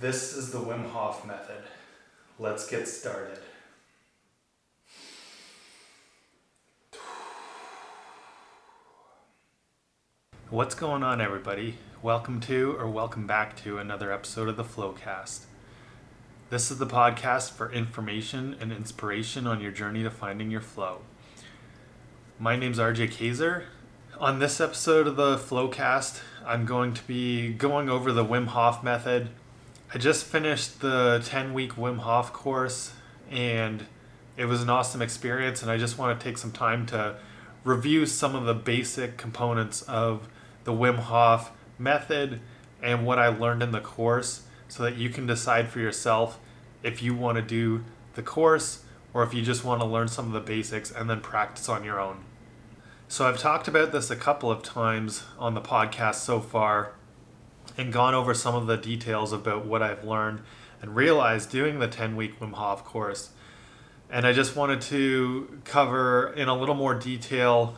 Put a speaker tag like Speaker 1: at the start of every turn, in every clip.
Speaker 1: This is the Wim Hof method. Let's get started. What's going on, everybody? Welcome to or welcome back to another episode of the Flowcast. This is the podcast for information and inspiration on your journey to finding your flow. My name's RJ Kaiser. On this episode of the Flowcast, I'm going to be going over the Wim Hof method I just finished the 10 week Wim Hof course and it was an awesome experience. And I just want to take some time to review some of the basic components of the Wim Hof method and what I learned in the course so that you can decide for yourself if you want to do the course or if you just want to learn some of the basics and then practice on your own. So, I've talked about this a couple of times on the podcast so far, and gone over some of the details about what I've learned and realized doing the 10 week Wim Hof course. And I just wanted to cover in a little more detail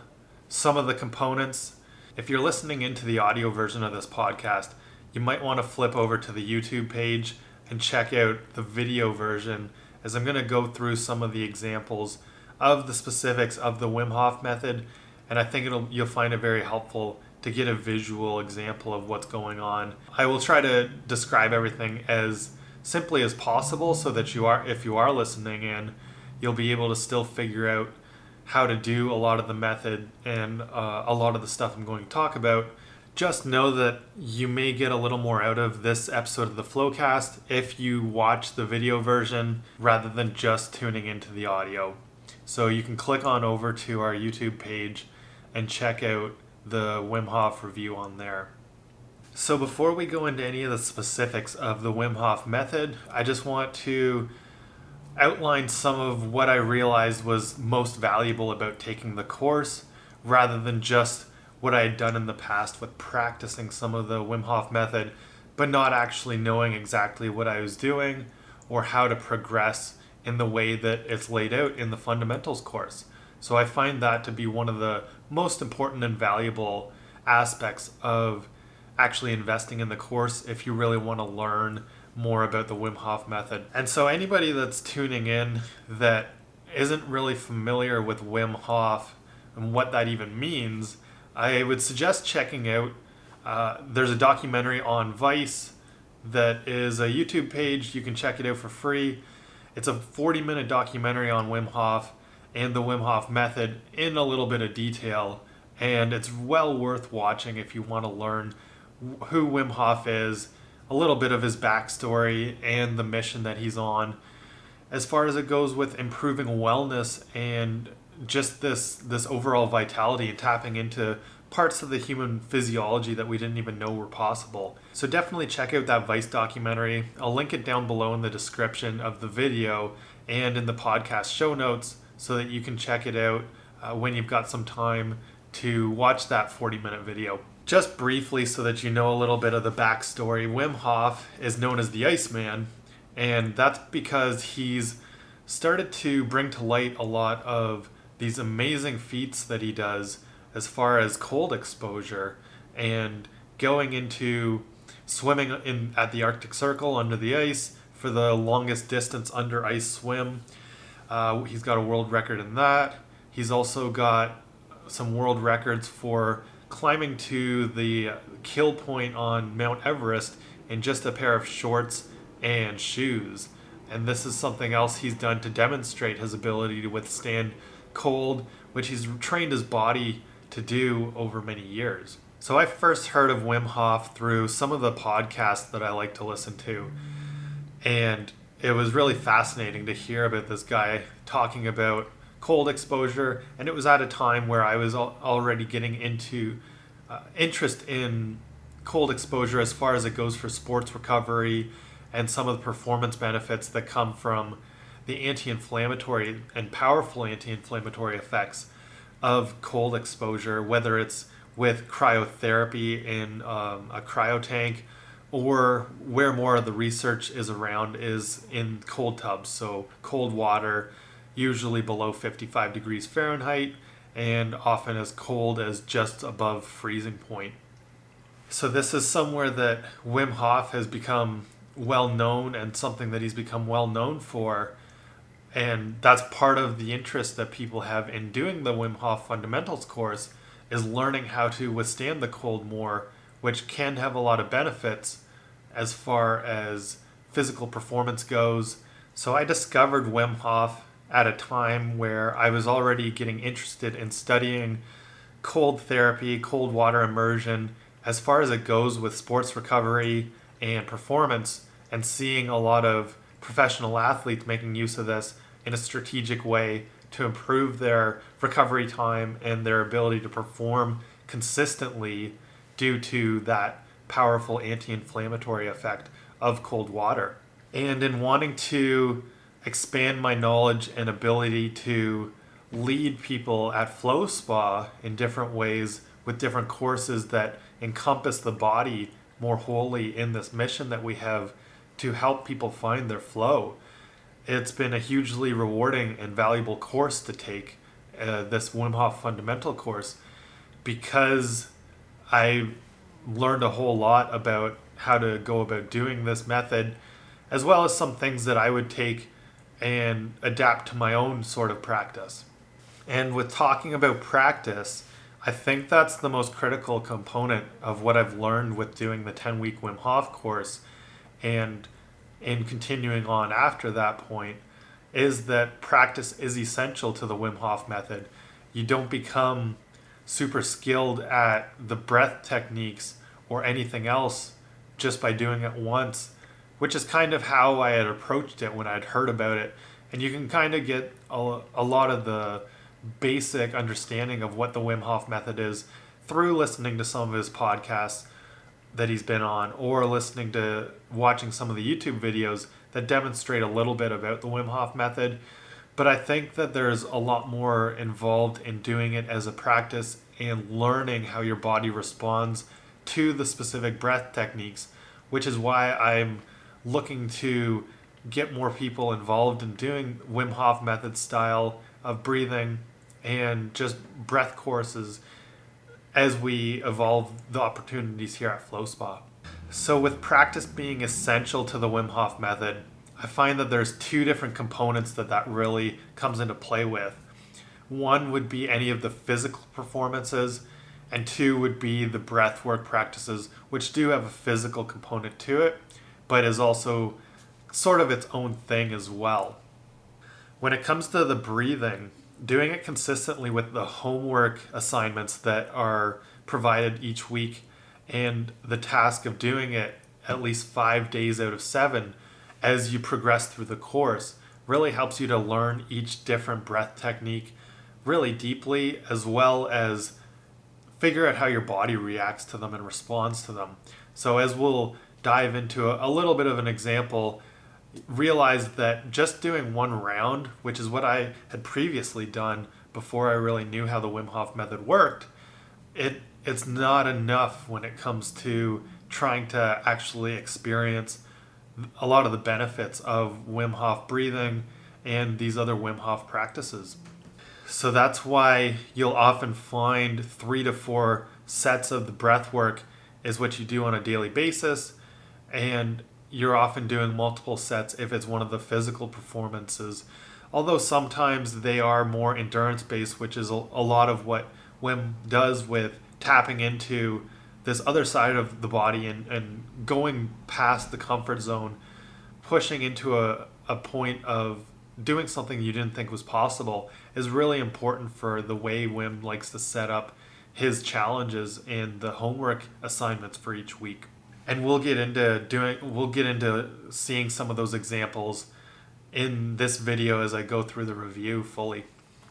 Speaker 1: some of the components. If you're listening into the audio version of this podcast, you might want to flip over to the YouTube page and check out the video version as I'm going to go through some of the examples of the specifics of the Wim Hof method and I think it'll you'll find it very helpful to get a visual example of what's going on. I will try to describe everything as simply as possible so that you are if you are listening in, you'll be able to still figure out how to do a lot of the method and uh, a lot of the stuff I'm going to talk about. Just know that you may get a little more out of this episode of the Flowcast if you watch the video version rather than just tuning into the audio. So you can click on over to our YouTube page and check out the Wim Hof review on there. So, before we go into any of the specifics of the Wim Hof method, I just want to outline some of what I realized was most valuable about taking the course rather than just what I had done in the past with practicing some of the Wim Hof method, but not actually knowing exactly what I was doing or how to progress in the way that it's laid out in the fundamentals course. So I find that to be one of the most important and valuable aspects of actually investing in the course if you really want to learn more about the Wim Hof method. And so anybody that's tuning in that isn't really familiar with Wim Hof and what that even means, I would suggest checking out. Uh, there's a documentary on Vice that is a YouTube page. You can check it out for free. It's a 40 minute documentary on Wim Hof and the Wim Hof method in a little bit of detail. And it's well worth watching if you want to learn who Wim Hof is, a little bit of his backstory, and the mission that he's on. As far as it goes with improving wellness and just this this overall vitality and tapping into parts of the human physiology that we didn't even know were possible. So definitely check out that Vice documentary. I'll link it down below in the description of the video and in the podcast show notes so that you can check it out uh, when you've got some time to watch that 40 minute video. Just briefly, so that you know a little bit of the backstory, Wim Hof is known as the Iceman, and that's because he's started to bring to light a lot of these amazing feats that he does as far as cold exposure and going into swimming in at the Arctic Circle under the ice for the longest distance under ice swim uh, he's got a world record in that. He's also got some world records for climbing to the kill point on Mount Everest in just a pair of shorts and shoes. And this is something else he's done to demonstrate his ability to withstand cold, which he's trained his body to do over many years. So I first heard of Wim Hof through some of the podcasts that I like to listen to. And it was really fascinating to hear about this guy talking about cold exposure, and it was at a time where I was already getting into uh, interest in cold exposure as far as it goes for sports recovery and some of the performance benefits that come from the anti-inflammatory and powerful anti-inflammatory effects of cold exposure, whether it's with cryotherapy in um, a cryo tank or where more of the research is around is in cold tubs. So, cold water, usually below 55 degrees Fahrenheit, and often as cold as just above freezing point. So, this is somewhere that Wim Hof has become well known and something that he's become well known for. And that's part of the interest that people have in doing the Wim Hof Fundamentals course is learning how to withstand the cold more, which can have a lot of benefits as far as physical performance goes. So I discovered Wim Hof at a time where I was already getting interested in studying cold therapy, cold water immersion, as far as it goes with sports recovery and performance, and seeing a lot of professional athletes making use of this in a strategic way to improve their recovery time and their ability to perform consistently due to that powerful anti inflammatory effect of cold water. And in wanting to expand my knowledge and ability to lead people at Flow Spa in different ways with different courses that encompass the body more wholly in this mission that we have to help people find their flow. It's been a hugely rewarding and valuable course to take, uh, this Wim Hof fundamental course, because I learned a whole lot about how to go about doing this method, as well as some things that I would take and adapt to my own sort of practice. And with talking about practice, I think that's the most critical component of what I've learned with doing the 10 week Wim Hof course and in continuing on after that point is that practice is essential to the Wim Hof method. You don't become super skilled at the breath techniques or anything else just by doing it once, which is kind of how I had approached it when I'd heard about it. And you can kind of get a, a lot of the basic understanding of what the Wim Hof method is through listening to some of his podcasts that he's been on or listening to watching some of the YouTube videos that demonstrate a little bit about the Wim Hof method. But I think that there's a lot more involved in doing it as a practice and learning how your body responds to the specific breath techniques, which is why I'm looking to get more people involved in doing Wim Hof method style of breathing and just breath courses as we evolve the opportunities here at Flow Spa. So, with practice being essential to the Wim Hof method, I find that there's two different components that that really comes into play with. One would be any of the physical performances, and two would be the breath work practices, which do have a physical component to it, but is also sort of its own thing as well. When it comes to the breathing, doing it consistently with the homework assignments that are provided each week and the task of doing it at least five days out of seven as you progress through the course really helps you to learn each different breath technique really deeply as well as figure out how your body reacts to them and responds to them. So, as we'll dive into a, little bit of an example, realize that just doing one round, which is what I had previously done before I really knew how the Wim Hof method worked, it it's not enough when it comes to trying to actually experience a lot of the benefits of Wim Hof breathing and these other Wim Hof practices. So that's why you'll often find three to four sets of the breath work is what you do on a daily basis. And you're often doing multiple sets if it's one of the physical performances. Although sometimes they are more endurance based, which is a, lot of what Wim does with tapping into this other side of the body and, and going past the comfort zone, pushing into a, a point of doing something you didn't think was possible is really important for the way Wim likes to set up his challenges and the homework assignments for each week and we'll get into doing we'll get into seeing some of those examples in this video as I go through the review fully.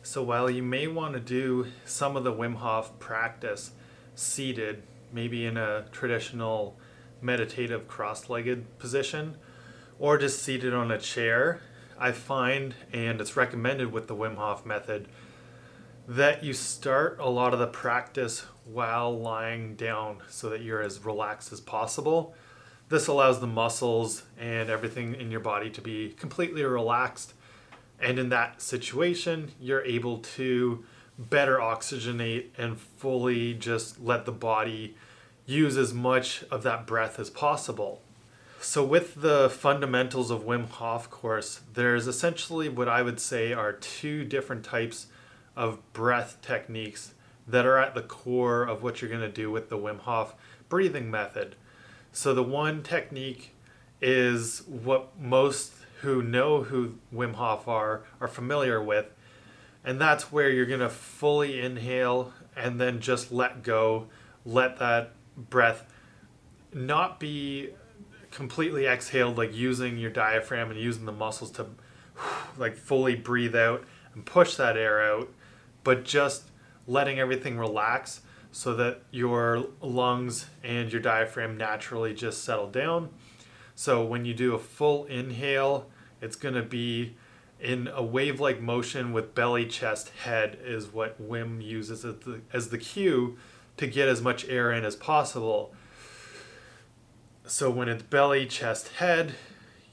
Speaker 1: So while you may want to do some of the Wim Hof practice seated, maybe in a traditional meditative cross-legged position or just seated on a chair, I find and it's recommended with the Wim Hof method that you start a lot of the practice while lying down so that you're as relaxed as possible. This allows the muscles and everything in your body to be completely relaxed. And in that situation, you're able to better oxygenate and fully just let the body use as much of that breath as possible. So, with the fundamentals of Wim Hof course, there's essentially what I would say are two different types of breath techniques that are at the core of what you're going to do with the Wim Hof breathing method. So, the one technique is what most who know who Wim Hof are are familiar with, and that's where you're going to fully inhale and then just let go, let that breath not be completely exhaled, like using your diaphragm and using the muscles to like fully breathe out and push that air out, but just letting everything relax so that your lungs and your diaphragm naturally just settle down. So when you do a full inhale, it's going to be in a wave-like motion with belly, chest, head is what Wim uses as the, as the cue to get as much air in as possible so when it's belly, chest, head,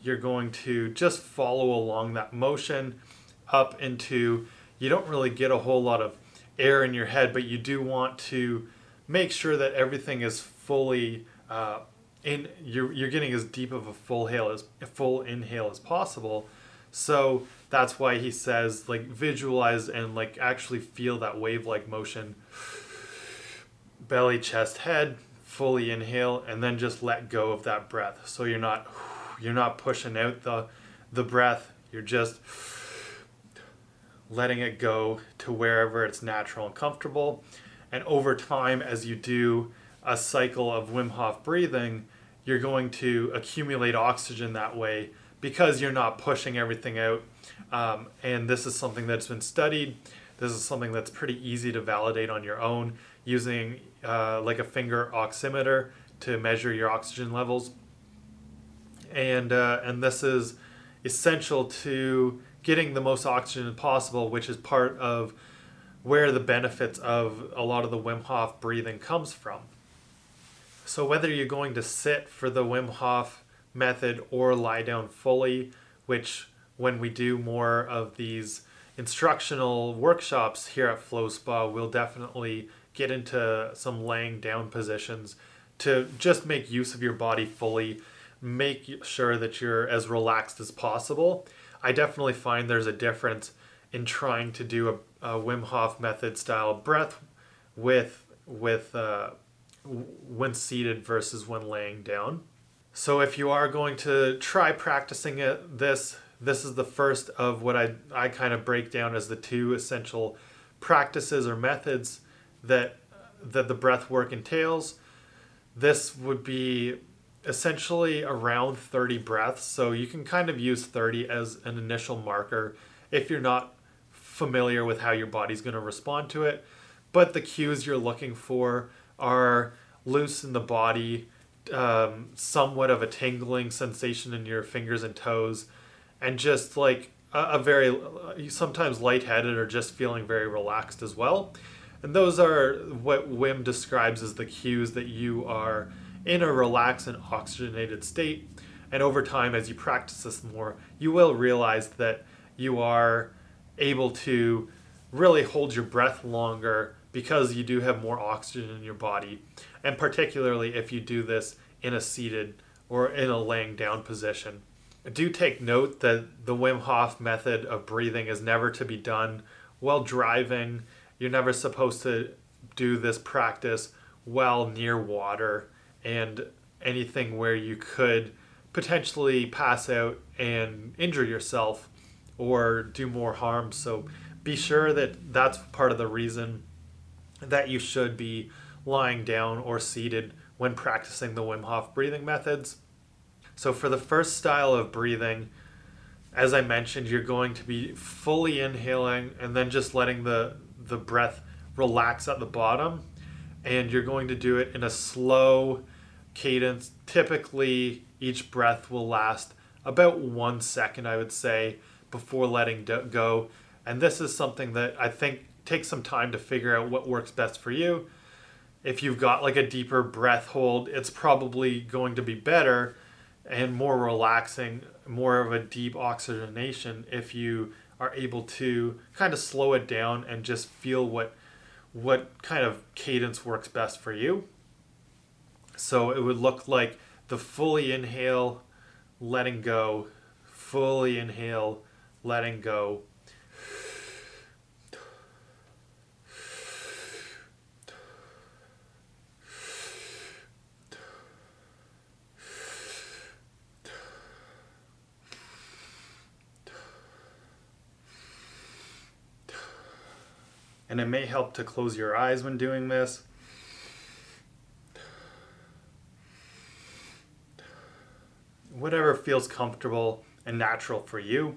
Speaker 1: you're going to just follow along that motion up into, you don't really get a whole lot of air in your head, but you do want to make sure that everything is fully uh, in, you're, you're getting as deep of a full hail as full inhale as possible. So that's why he says like visualize and like actually feel that wave like motion belly chest head fully inhale and then just let go of that breath. So you're not you're not pushing out the the breath. You're just letting it go to wherever it's natural and comfortable. And over time as you do a cycle of Wim Hof breathing, you're going to accumulate oxygen that way because you're not pushing everything out. Um, and this is something that's been studied. This is something that's pretty easy to validate on your own using uh, like a finger oximeter to measure your oxygen levels. And, uh, and this is essential to getting the most oxygen possible, which is part of where the benefits of a lot of the Wim Hof breathing comes from. So whether you're going to sit for the Wim Hof method or lie down fully, which when we do more of these instructional workshops here at Flow Spa, we'll definitely get into some laying down positions to just make use of your body fully, make sure that you're as relaxed as possible. I definitely find there's a difference in trying to do a, a Wim Hof method style breath with with uh, when seated versus when laying down. So if you are going to try practicing it, this this is the first of what I I kind of break down as the two essential practices or methods that that the breath work entails. This would be essentially around 30 breaths, so you can kind of use 30 as an initial marker if you're not familiar with how your body's going to respond to it. But the cues you're looking for are loose in the body, um, somewhat of a tingling sensation in your fingers and toes, and just like a, a very sometimes lightheaded or just feeling very relaxed as well. And those are what Wim describes as the cues that you are in a relaxed and oxygenated state. And over time, as you practice this more, you will realize that you are able to really hold your breath longer because you do have more oxygen in your body. And particularly if you do this in a seated or in a laying down position. Do take note that the Wim Hof method of breathing is never to be done while driving you're never supposed to do this practice while near water and anything where you could potentially pass out and injure yourself or do more harm. So be sure that that's part of the reason that you should be lying down or seated when practicing the Wim Hof breathing methods. So for the first style of breathing, as I mentioned, you're going to be fully inhaling and then just letting the the breath relax at the bottom and you're going to do it in a slow cadence. Typically, each breath will last about one second, I would say, before letting go. And this is something that I think takes some time to figure out what works best for you. If you've got like a deeper breath hold, it's probably going to be better and more relaxing, more of a deep oxygenation if you are able to kind of slow it down and just feel what what kind of cadence works best for you. So it would look like the fully inhale, letting go, fully inhale, letting go. And it may help to close your eyes when doing this. Whatever feels comfortable and natural for you.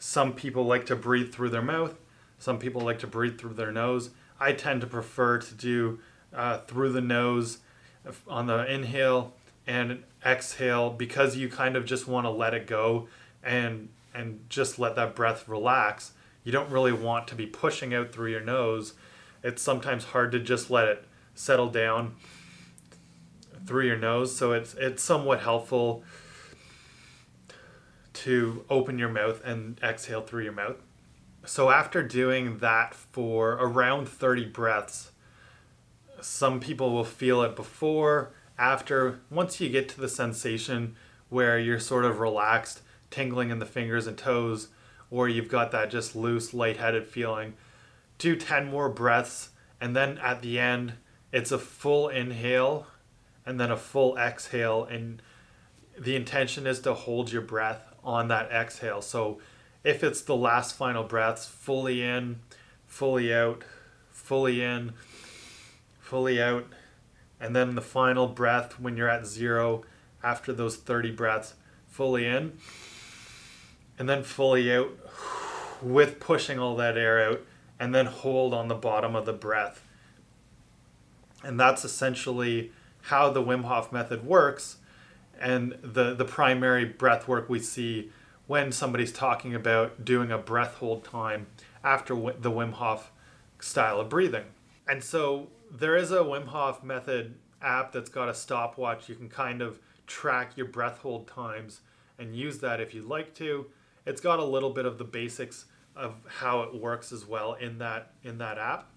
Speaker 1: Some people like to breathe through their mouth. Some people like to breathe through their nose. I tend to prefer to do uh, through the nose on the inhale and exhale because you kind of just want to let it go and and just let that breath relax. You don't really want to be pushing out through your nose. It's sometimes hard to just let it settle down through your nose, so it's it's somewhat helpful to open your mouth and exhale through your mouth. So after doing that for around 30 breaths, some people will feel it before, after. Once you get to the sensation where you're sort of relaxed, tingling in the fingers and toes, or you've got that just loose, lightheaded feeling, do 10 more breaths, and then at the end, it's a full inhale and then a full exhale. And the intention is to hold your breath on that exhale. So if it's the last final breaths, fully in, fully out, fully in, fully out, and then the final breath when you're at zero after those 30 breaths, fully in, and then fully out with pushing all that air out, and then hold on the bottom of the breath. And that's essentially how the Wim Hof method works and the the primary breath work we see when somebody's talking about doing a breath hold time after the Wim Hof style of breathing. And so there is a Wim Hof method app that's got a stopwatch. You can kind of track your breath hold times and use that if you'd like to. It's got a little bit of the basics of how it works as well in that in that app.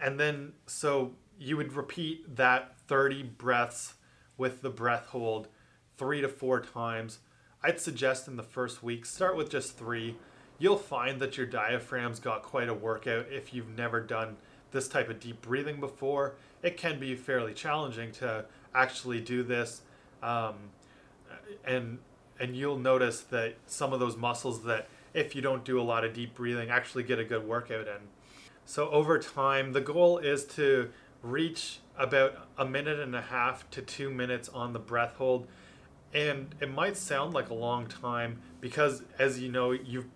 Speaker 1: And then so you would repeat that 30 breaths with the breath hold three to four times. I'd suggest in the first week, start with just three. You'll find that your diaphragm's got quite a workout if you've never done this type of deep breathing before. It can be fairly challenging to actually do this. Um, and and you'll notice that some of those muscles that if you don't do a lot of deep breathing actually get a good workout in. So over time, the goal is to reach about a minute and a half to two minutes on the breath hold and it might sound like a long time because as you know you've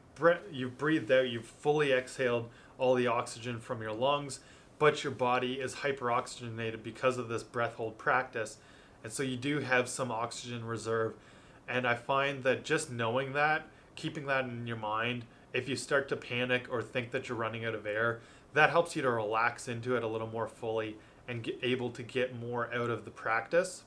Speaker 1: you've breathed out you've fully exhaled all the oxygen from your lungs but your body is hyperoxygenated because of this breath hold practice and so you do have some oxygen reserve and i find that just knowing that keeping that in your mind if you start to panic or think that you're running out of air that helps you to relax into it a little more fully and get able to get more out of the practice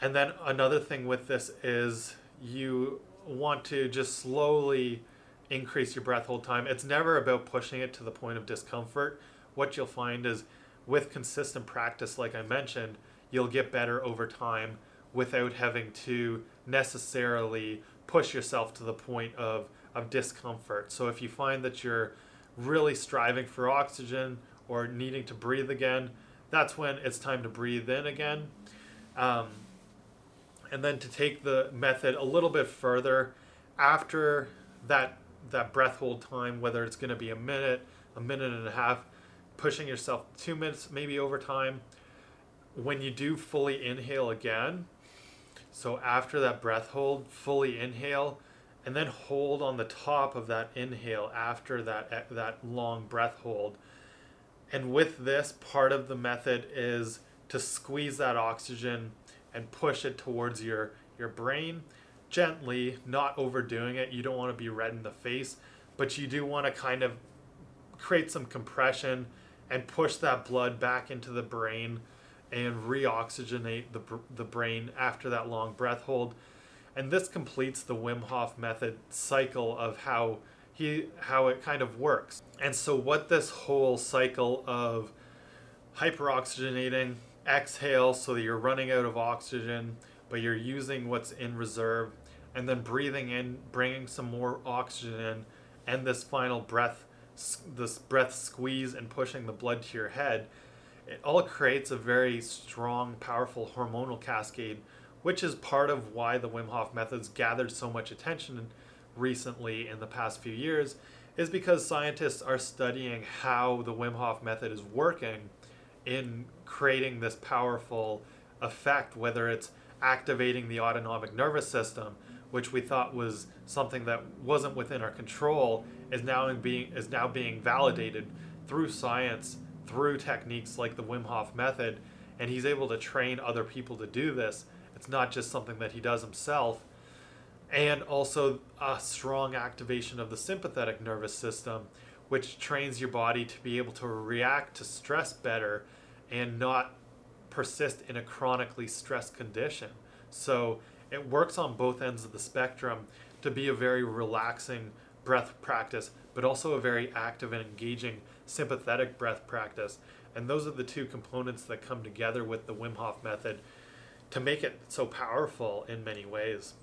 Speaker 1: and then another thing with this is you want to just slowly increase your breath hold time. It's never about pushing it to the point of discomfort. What you'll find is with consistent practice, like I mentioned, you'll get better over time without having to necessarily push yourself to the point of, of discomfort. So if you find that you're really striving for oxygen or needing to breathe again, that's when it's time to breathe in again. Um, and then to take the method a little bit further after that that breath hold time whether it's going to be a minute a minute and a half pushing yourself two minutes maybe over time when you do fully inhale again so after that breath hold fully inhale and then hold on the top of that inhale after that eh, that long breath hold and with this part of the method is to squeeze that oxygen and push it towards your your brain gently, not overdoing it. You don't want to be red in the face, but you do want to kind of create some compression and push that blood back into the brain and reoxygenate the, the brain after that long breath hold. And this completes the Wim Hof method cycle of how he how it kind of works. And so what this whole cycle of hyperoxygenating, exhale so that you're running out of oxygen, but you're using what's in reserve, and then breathing in, bringing some more oxygen in, and this final breath, this breath squeeze and pushing the blood to your head. It all creates a very strong, powerful hormonal cascade, which is part of why the Wim Hof methods gathered so much attention recently in the past few years, is because scientists are studying how the Wim Hof method is working in creating this powerful effect, whether it's activating the autonomic nervous system, which we thought was something that wasn't within our control, is now being is now being validated through science, through techniques like the Wim Hof method, and he's able to train other people to do this. It's not just something that he does himself. And also a strong activation of the sympathetic nervous system, which trains your body to be able to react to stress better and not persist in a chronically stressed condition. So it works on both ends of the spectrum to be a very relaxing breath practice, but also a very active and engaging sympathetic breath practice. And those are the two components that come together with the Wim Hof method to make it so powerful in many ways.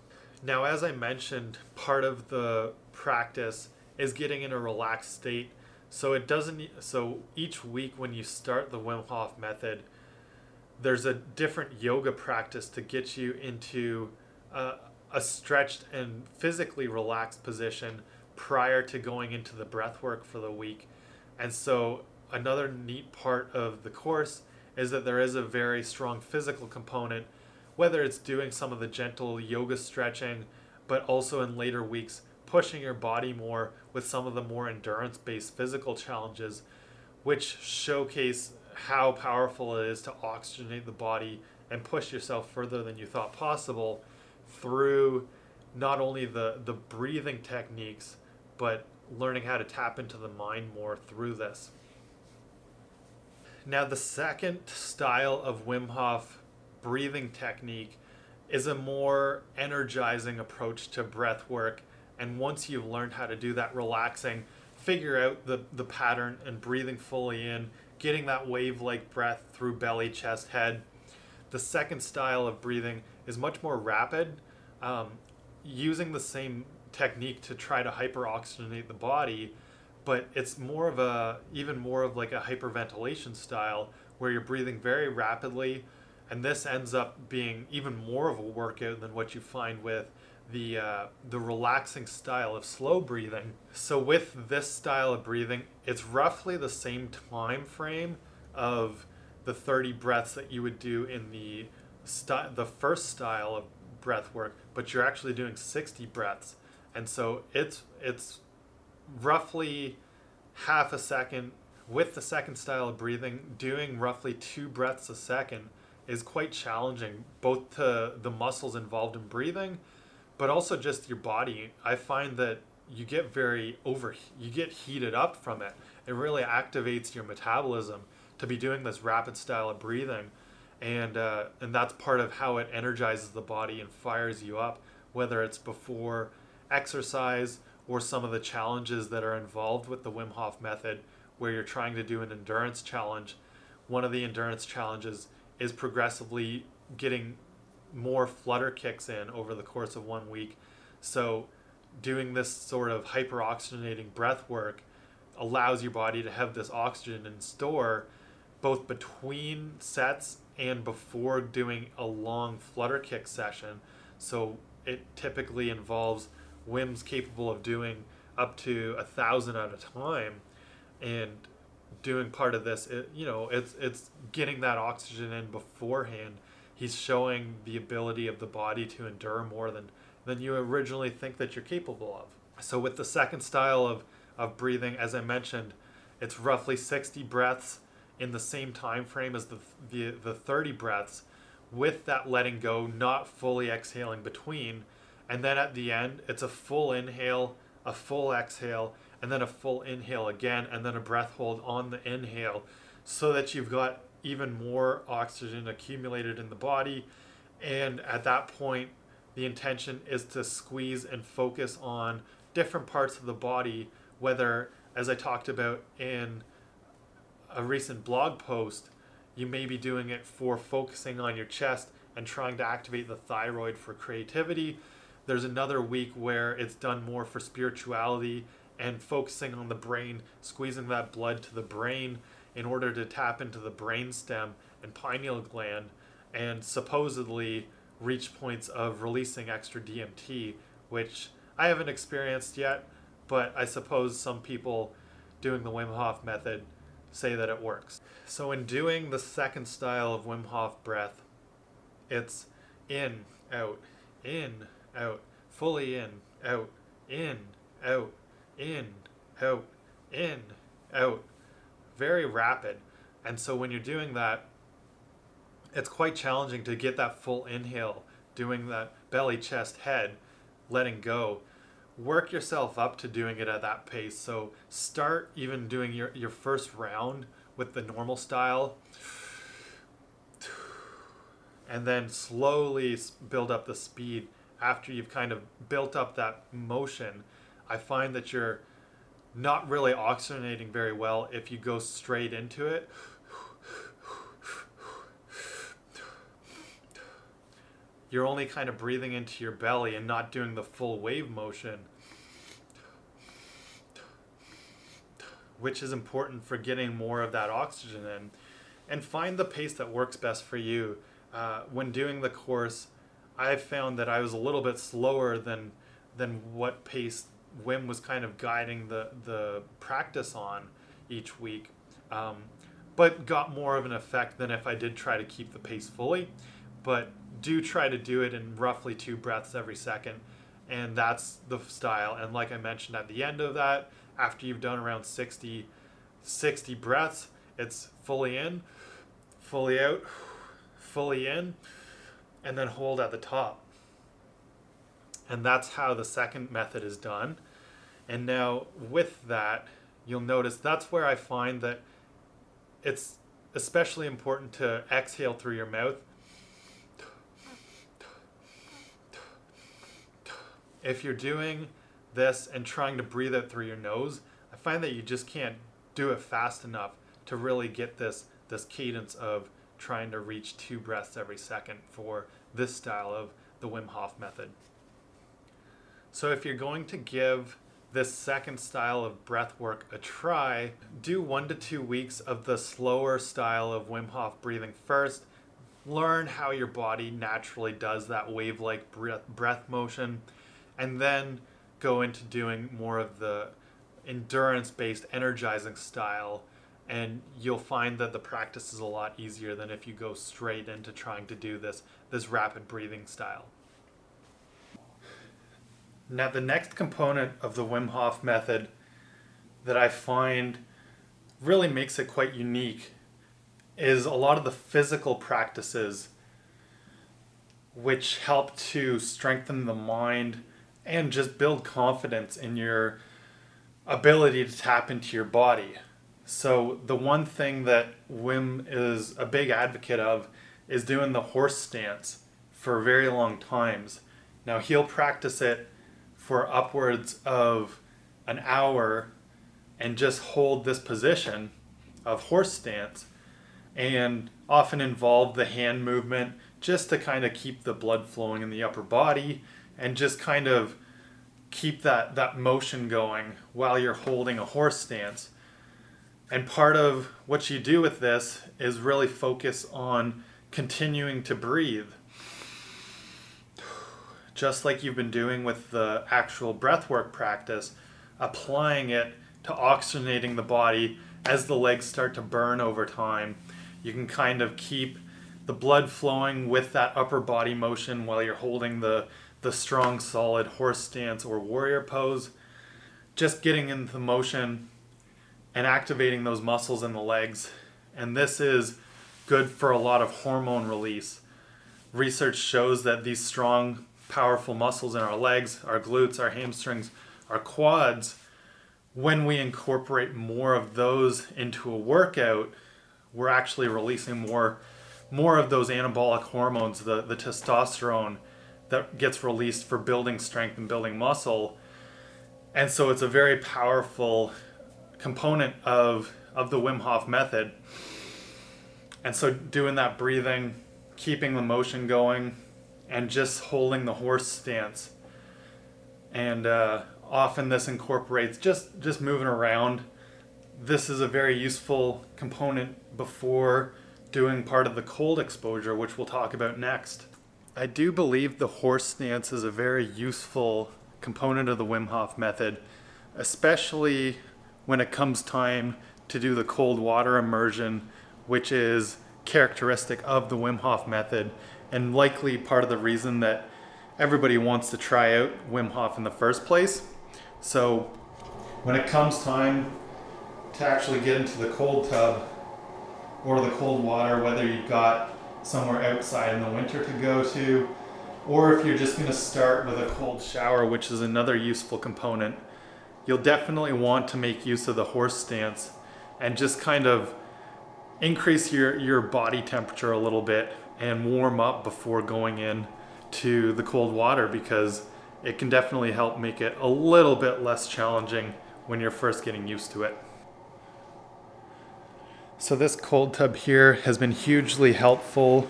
Speaker 1: Now, as I mentioned, part of the practice is getting in a relaxed state. So it doesn't so each week when you start the Wim Hof method, there's a different yoga practice to get you into a, a stretched and physically relaxed position prior to going into the breath work for the week. And so another neat part of the course is that there is a very strong physical component, whether it's doing some of the gentle yoga stretching, but also in later weeks, pushing your body more with some of the more endurance based physical challenges, which showcase how powerful it is to oxygenate the body and push yourself further than you thought possible through not only the, the breathing techniques, but learning how to tap into the mind more through this. Now, the second style of Wim Hof breathing technique is a more energizing approach to breath work. And once you've learned how to do that relaxing, figure out the, the pattern and breathing fully in getting that wave like breath through belly, chest, head. The second style of breathing is much more rapid, um, using the same technique to try to hyperoxygenate the body, but it's more of a, even more of like a hyperventilation style where you're breathing very rapidly. And this ends up being even more of a workout than what you find with the uh, the relaxing style of slow breathing. So with this style of breathing, it's roughly the same time frame of the 30 breaths that you would do in the st- the first style of breath work, but you're actually doing 60 breaths. And so it's it's roughly half a second with the second style of breathing, doing roughly 2 breaths a second is quite challenging both to the muscles involved in breathing but also just your body. I find that you get very over, you get heated up from it. It really activates your metabolism to be doing this rapid style of breathing, and uh, and that's part of how it energizes the body and fires you up, whether it's before exercise or some of the challenges that are involved with the Wim Hof method, where you're trying to do an endurance challenge. One of the endurance challenges is progressively getting more flutter kicks in over the course of one week. So, doing this sort of hyperoxygenating breath work allows your body to have this oxygen in store both between sets and before doing a long flutter kick session. So, it typically involves Wim's capable of doing up to a thousand at a time. And doing part of this, it, you know, it's it's getting that oxygen in beforehand he's showing the ability of the body to endure more than than you originally think that you're capable of. So with the second style of of breathing, as I mentioned, it's roughly 60 breaths in the same time frame as the the, the 30 breaths with that letting go, not fully exhaling between. And then at the end, it's a full inhale, a full exhale, and then a full inhale again, and then a breath hold on the inhale so that you've got even more oxygen accumulated in the body. And at that point, the intention is to squeeze and focus on different parts of the body, whether, as I talked about in a recent blog post, you may be doing it for focusing on your chest and trying to activate the thyroid for creativity. There's another week where it's done more for spirituality and focusing on the brain, squeezing that blood to the brain in order to tap into the brain stem and pineal gland and supposedly reach points of releasing extra DMT, which I haven't experienced yet, but I suppose some people doing the Wim Hof method say that it works. So, in doing the second style of Wim Hof breath, it's in, out, in, out, fully in, out, in, out, in, out, in, out. Very rapid. And so, when you're doing that, it's quite challenging to get that full inhale, doing that belly, chest, head, letting go. Work yourself up to doing it at that pace. So start even doing your, your first round with the normal style and then slowly build up the speed after you've kind of built up that motion. I find that you're not really oxygenating very well if you go straight into it. you're only kind of breathing into your belly and not doing the full wave motion, which is important for getting more of that oxygen in. And find the pace that works best for you. Uh, when doing the course, I found that I was a little bit slower than than what pace Wim was kind of guiding the the practice on each week, um, but got more of an effect than if I did try to keep the pace fully. But do try to do it in roughly two breaths every second. And that's the style. And like I mentioned at the end of that, after you've done around 60, 60 breaths, it's fully in, fully out, fully in, and then hold at the top. And that's how the second method is done. And now with that, you'll notice that's where I find that it's especially important to exhale through your mouth if you're doing this and trying to breathe it through your nose, I find that you just can't do it fast enough to really get this this cadence of trying to reach two breaths every second for this style of the Wim Hof method. So if you're going to give this second style of breath work a try, do one to two weeks of the slower style of Wim Hof breathing first. Learn how your body naturally does that wave like breath, breath motion and then go into doing more of the endurance based energizing style and you'll find that the practice is a lot easier than if you go straight into trying to do this this rapid breathing style. Now the next component of the Wim Hof method that I find really makes it quite unique is a lot of the physical practices which help to strengthen the mind and just build confidence in your ability to tap into your body. So, the one thing that Wim is a big advocate of is doing the horse stance for very long times. Now, he'll practice it for upwards of an hour and just hold this position of horse stance and often involve the hand movement just to kind of keep the blood flowing in the upper body and just kind of keep that that motion going while you're holding a horse stance. And part of what you do with this is really focus on continuing to breathe. Just like you've been doing with the actual breathwork practice, applying it to oxygenating the body as the legs start to burn over time. You can kind of keep the blood flowing with that upper body motion while you're holding the the strong, solid horse stance or warrior pose. Just getting into the motion and activating those muscles in the legs. And this is good for a lot of hormone release. Research shows that these strong, powerful muscles in our legs, our glutes, our hamstrings, our quads, when we incorporate more of those into a workout, we're actually releasing more more of those anabolic hormones, the, the testosterone that gets released for building strength and building muscle. And so it's a very powerful component of, of the Wim Hof method. And so doing that breathing, keeping the motion going, and just holding the horse stance. And uh, often this incorporates just just moving around. This is a very useful component before doing part of the cold exposure, which we'll talk about next. I do believe the horse stance is a very useful component of the Wim Hof method, especially when it comes time to do the cold water immersion, which is characteristic of the Wim Hof method and likely part of the reason that everybody wants to try out Wim Hof in the first place. So when it comes time to actually get into the cold tub or the cold water, whether you've got somewhere outside in the winter to go to, or if you're just going to start with a cold shower, which is another useful component, you'll definitely want to make use of the horse stance and just kind of increase your, your body temperature a little bit and warm up before going in to the cold water because it can definitely help make it a little bit less challenging when you're first getting used to it. So this cold tub here has been hugely helpful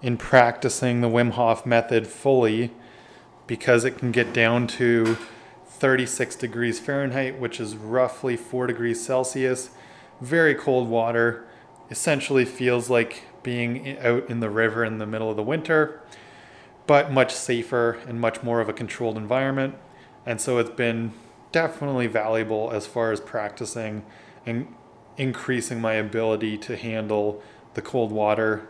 Speaker 1: in practicing the Wim Hof method fully because it can get down to 36 degrees Fahrenheit, which is roughly 4 degrees Celsius. Very cold water. Essentially feels like being out in the river in the middle of the winter, but much safer and much more of a controlled environment. And so it's been definitely valuable as far as practicing and increasing my ability to handle the cold water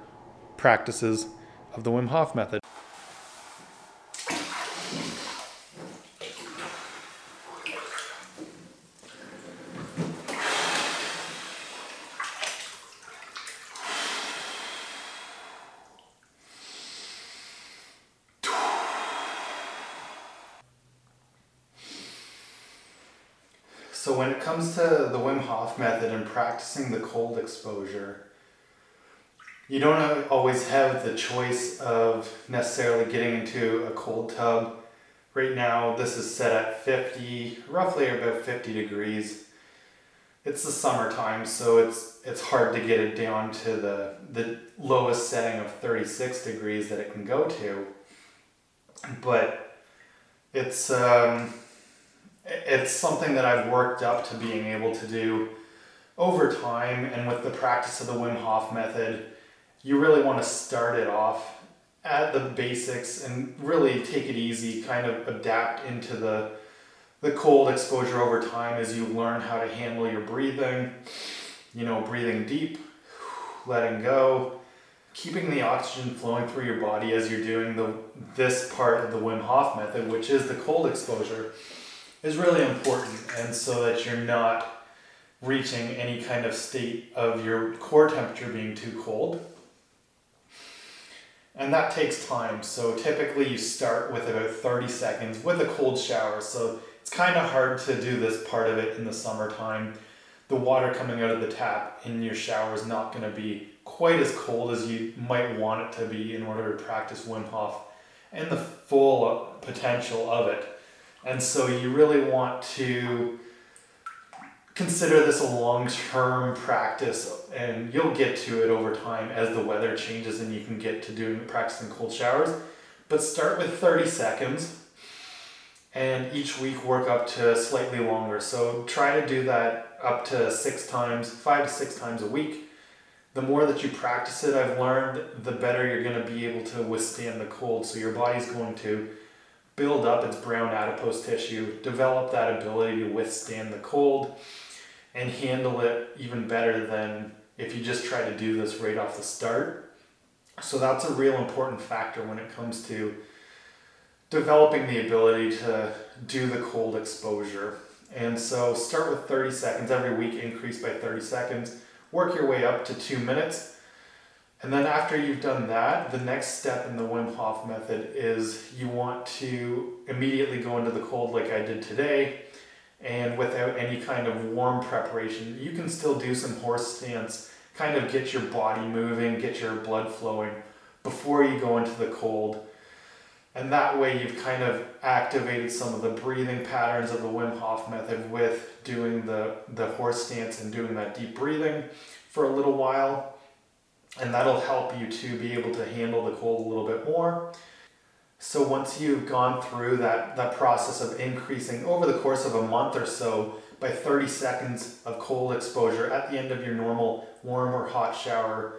Speaker 1: practices of the Wim Hof method. So when it comes to the Wim Hof method and practicing the cold exposure, you don't always have the choice of necessarily getting into a cold tub. Right now, this is set at 50, roughly about 50 degrees. It's the summertime, so it's it's hard to get it down to the, the lowest setting of 36 degrees that it can go to. But it's um, it's something that I've worked up to being able to do over time and with the practice of the Wim Hof method, you really want to start it off at the basics and really take it easy, kind of adapt into the the cold exposure over time as you learn how to handle your breathing, you know, breathing deep, letting go, keeping the oxygen flowing through your body as you're doing the this part of the Wim Hof method, which is the cold exposure is really important and so that you're not reaching any kind of state of your core temperature being too cold. And that takes time. So typically you start with about 30 seconds with a cold shower. So it's kind of hard to do this part of it in the summertime. The water coming out of the tap in your shower is not going to be quite as cold as you might want it to be in order to practice Wim Hof and the full potential of it. And so you really want to consider this a long-term practice and you'll get to it over time as the weather changes and you can get to doing practicing cold showers. But start with 30 seconds and each week work up to slightly longer. So try to do that up to six times, five to six times a week. The more that you practice it, I've learned, the better you're going to be able to withstand the cold. So your body's going to build up its brown adipose tissue, develop that ability to withstand the cold, and handle it even better than if you just try to do this right off the start. So that's a real important factor when it comes to developing the ability to do the cold exposure. And so start with 30 seconds every week, increase by 30 seconds, work your way up to two minutes and then after you've done that, the next step in the Wim Hof method is you want to immediately go into the cold like I did today and without any kind of warm preparation. You can still do some horse stance, kind of get your body moving, get your blood flowing before you go into the cold. And that way you've kind of activated some of the breathing patterns of the Wim Hof method with doing the, the horse stance and doing that deep breathing for a little while and that'll help you to be able to handle the cold a little bit more. So once you've gone through that, that process of increasing over the course of a month or so by 30 seconds of cold exposure at the end of your normal warm or hot shower,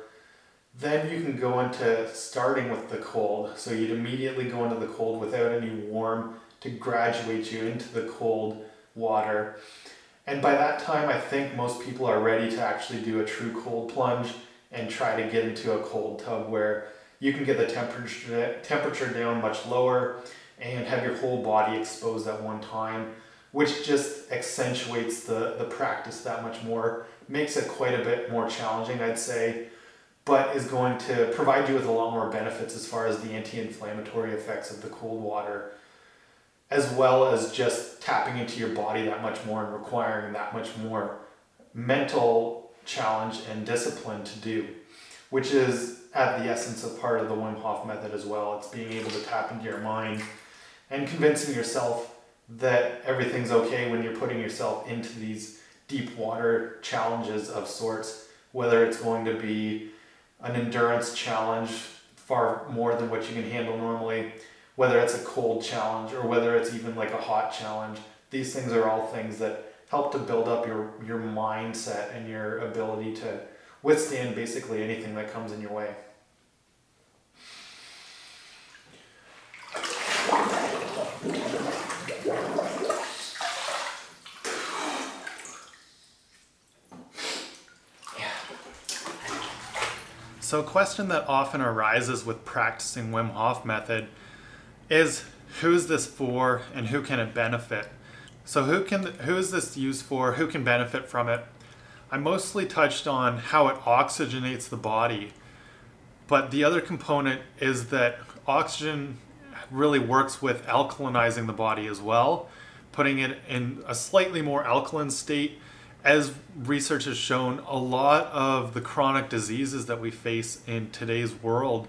Speaker 1: then you can go into starting with the cold. So you'd immediately go into the cold without any warm to graduate you into the cold water. And by that time, I think most people are ready to actually do a true cold plunge and try to get into a cold tub where you can get the temperature temperature down much lower and have your whole body exposed at one time, which just accentuates the, the practice that much more, makes it quite a bit more challenging, I'd say, but is going to provide you with a lot more benefits as far as the anti-inflammatory effects of the cold water, as well as just tapping into your body that much more and requiring that much more mental challenge and discipline to do, which is at the essence of part of the Wim Hof method as well. It's being able to tap into your mind and convincing yourself that everything's okay when you're putting yourself into these deep water challenges of sorts, whether it's going to be an endurance challenge far more than what you can handle normally, whether it's a cold challenge or whether it's even like a hot challenge. These things are all things that help to build up your, your mindset and your ability to withstand basically anything that comes in your way. So, a question that often arises with practicing Wim Hof method is who's this for and who can it benefit? So, who can who is this used for? Who can benefit from it? I mostly touched on how it oxygenates the body, but the other component is that oxygen really works with alkalinizing the body as well, putting it in a slightly more alkaline state as research has shown, a lot of the chronic diseases that we face in today's world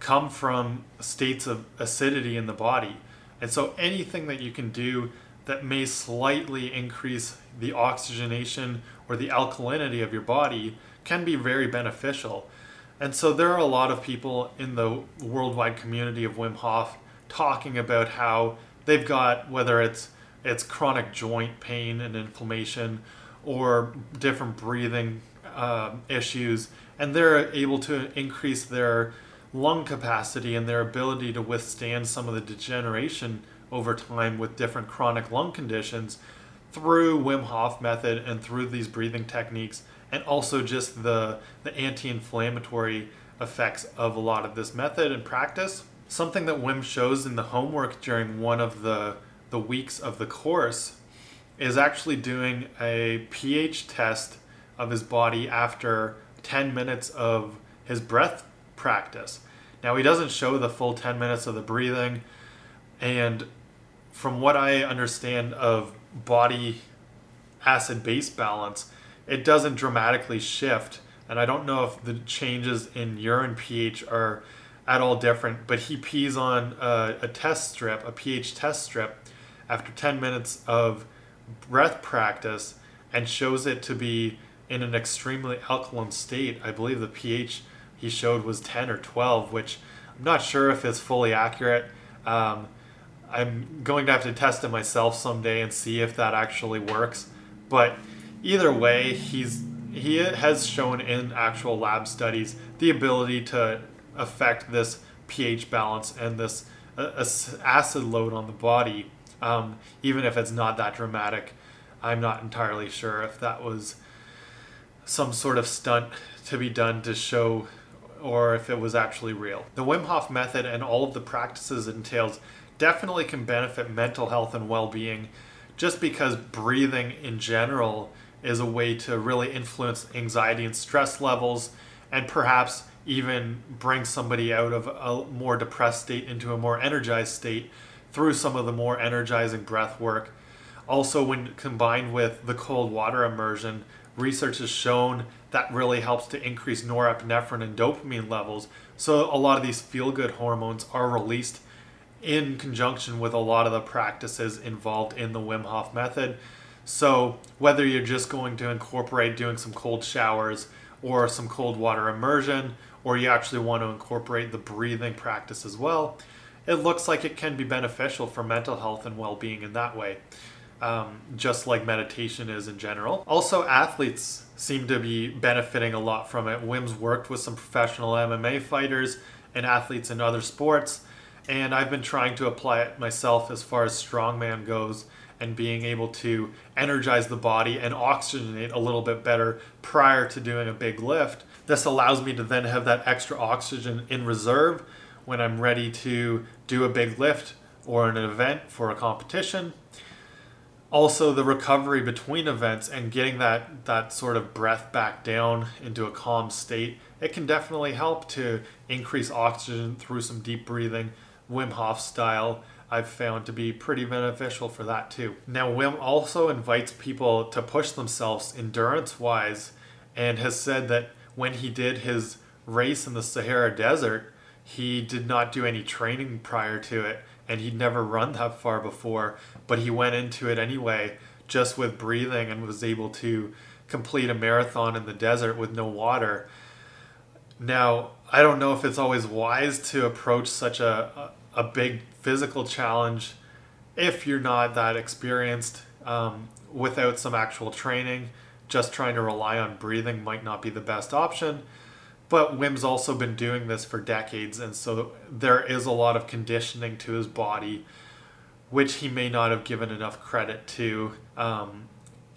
Speaker 1: come from states of acidity in the body. And so anything that you can do that may slightly increase the oxygenation or the alkalinity of your body can be very beneficial. And so there are a lot of people in the worldwide community of Wim Hof talking about how they've got whether it's it's chronic joint pain and inflammation or different breathing uh, issues, and they're able to increase their lung capacity and their ability to withstand some of the degeneration over time with different chronic lung conditions through Wim Hof method and through these breathing techniques and also just the the anti-inflammatory effects of a lot of this method and practice. Something that Wim shows in the homework during one of the the weeks of the course is actually doing a pH test of his body after 10 minutes of his breath practice. Now, he doesn't show the full 10 minutes of the breathing, and from what I understand of body acid base balance, it doesn't dramatically shift. And I don't know if the changes in urine pH are at all different, but he pees on a, a test strip, a pH test strip, after 10 minutes of breath practice and shows it to be in an extremely alkaline state. I believe the pH he showed was 10 or 12, which I'm not sure if it's fully accurate. Um, I'm going to have to test it myself someday and see if that actually works. But either way, he's he has shown in actual lab studies the ability to affect this pH balance and this uh, acid load on the body um, even if it's not that dramatic. I'm not entirely sure if that was some sort of stunt to be done to show or if it was actually real. The Wim Hof method and all of the practices it entails definitely can benefit mental health and well-being just because breathing in general is a way to really influence anxiety and stress levels and perhaps even bring somebody out of a more depressed state into a more energized state through some of the more energizing breath work. Also, when combined with the cold water immersion, research has shown that really helps to increase norepinephrine and dopamine levels. So, a lot of these feel good hormones are released in conjunction with a lot of the practices involved in the Wim Hof method. So, whether you're just going to incorporate doing some cold showers or some cold water immersion, or you actually want to incorporate the breathing practice as well, it looks like it can be beneficial for mental health and well being in that way, um, just like meditation is in general. Also, athletes seem to be benefiting a lot from it. Wim's worked with some professional MMA fighters and athletes in other sports, and I've been trying to apply it myself as far as strongman goes and being able to energize the body and oxygenate a little bit better prior to doing a big lift. This allows me to then have that extra oxygen in reserve when I'm ready to do a big lift or an event for a competition. Also, the recovery between events and getting that, that sort of breath back down into a calm state, it can definitely help to increase oxygen through some deep breathing, Wim Hof style. I've found to be pretty beneficial for that too. Now, Wim also invites people to push themselves endurance wise and has said that when he did his race in the Sahara Desert, he did not do any training prior to it and he'd never run that far before, but he went into it anyway just with breathing and was able to complete a marathon in the desert with no water. Now, I don't know if it's always wise to approach such a, a big physical challenge if you're not that experienced um, without some actual training. Just trying to rely on breathing might not be the best option. But Wim's also been doing this for decades, and so there is a lot of conditioning to his body, which he may not have given enough credit to um,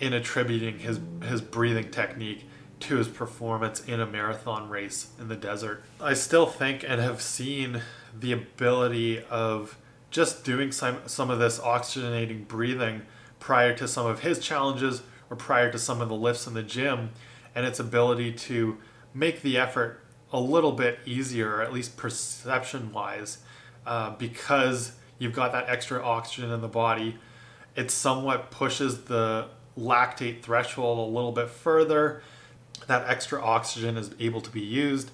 Speaker 1: in attributing his, his breathing technique to his performance in a marathon race in the desert. I still think and have seen the ability of just doing some, some of this oxygenating breathing prior to some of his challenges or prior to some of the lifts in the gym and its ability to make the effort a little bit easier, at least perception wise, uh, because you've got that extra oxygen in the body. It somewhat pushes the lactate threshold a little bit further. That extra oxygen is able to be used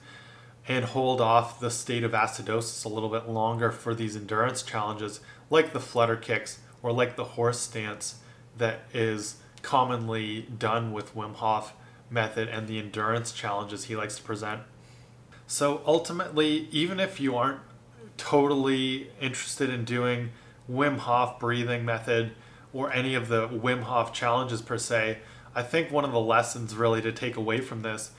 Speaker 1: and hold off the state of acidosis a little bit longer for these endurance challenges, like the flutter kicks or like the horse stance that is commonly done with Wim Hof method and the endurance challenges he likes to present. So ultimately, even if you aren't totally interested in doing Wim Hof breathing method or any of the Wim Hof challenges per se, I think one of the lessons really to take away from this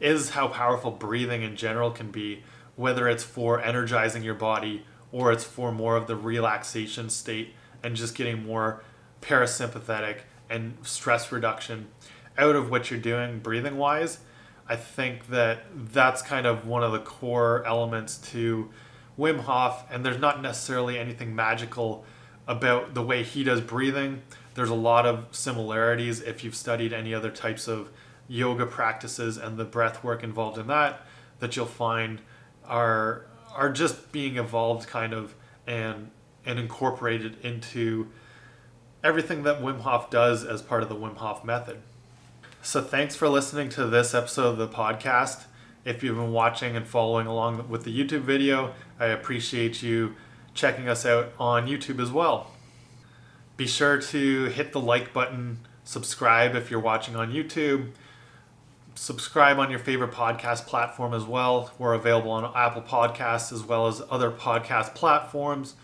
Speaker 1: is how powerful breathing in general can be, whether it's for energizing your body or it's for more of the relaxation state and just getting more parasympathetic and stress reduction out of what you're doing breathing wise, I think that that's kind of one of the core elements to Wim Hof, and there's not necessarily anything magical about the way he does breathing. There's a lot of similarities if you've studied any other types of yoga practices and the breath work involved in that that you'll find are are just being evolved kind of and and incorporated into everything that Wim Hof does as part of the Wim Hof method. So thanks for listening to this episode of the podcast. If you've been watching and following along with the YouTube video, I appreciate you checking us out on YouTube as well. Be sure to hit the like button, subscribe if you're watching on YouTube, subscribe on your favorite podcast platform as well. We're available on Apple Podcasts as well as other podcast platforms.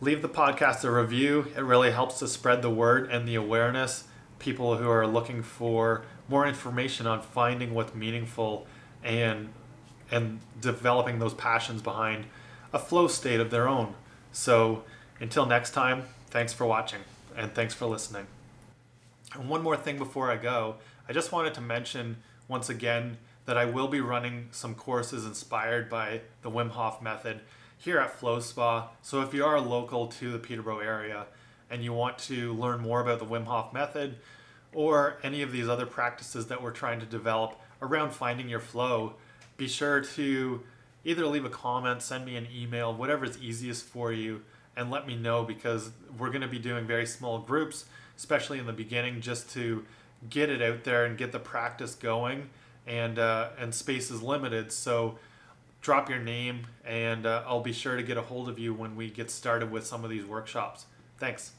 Speaker 1: Leave the podcast a review, it really helps to spread the word and the awareness people who are looking for more information on finding what's meaningful and and developing those passions behind a flow state of their own. So until next time, thanks for watching and thanks for listening. And one more thing before I go, I just wanted to mention once again that I will be running some courses inspired by the Wim Hof method here at Flow Spa. So if you are local to the Peterborough area, and you want to learn more about the Wim Hof method or any of these other practices that we're trying to develop around finding your flow, be sure to either leave a comment, send me an email, whatever is easiest for you, and let me know because we're going to be doing very small groups, especially in the beginning, just to get it out there and get the practice going. And uh, and space is limited, so drop your name, and uh, I'll be sure to get a hold of you when we get started with some of these workshops. Thanks.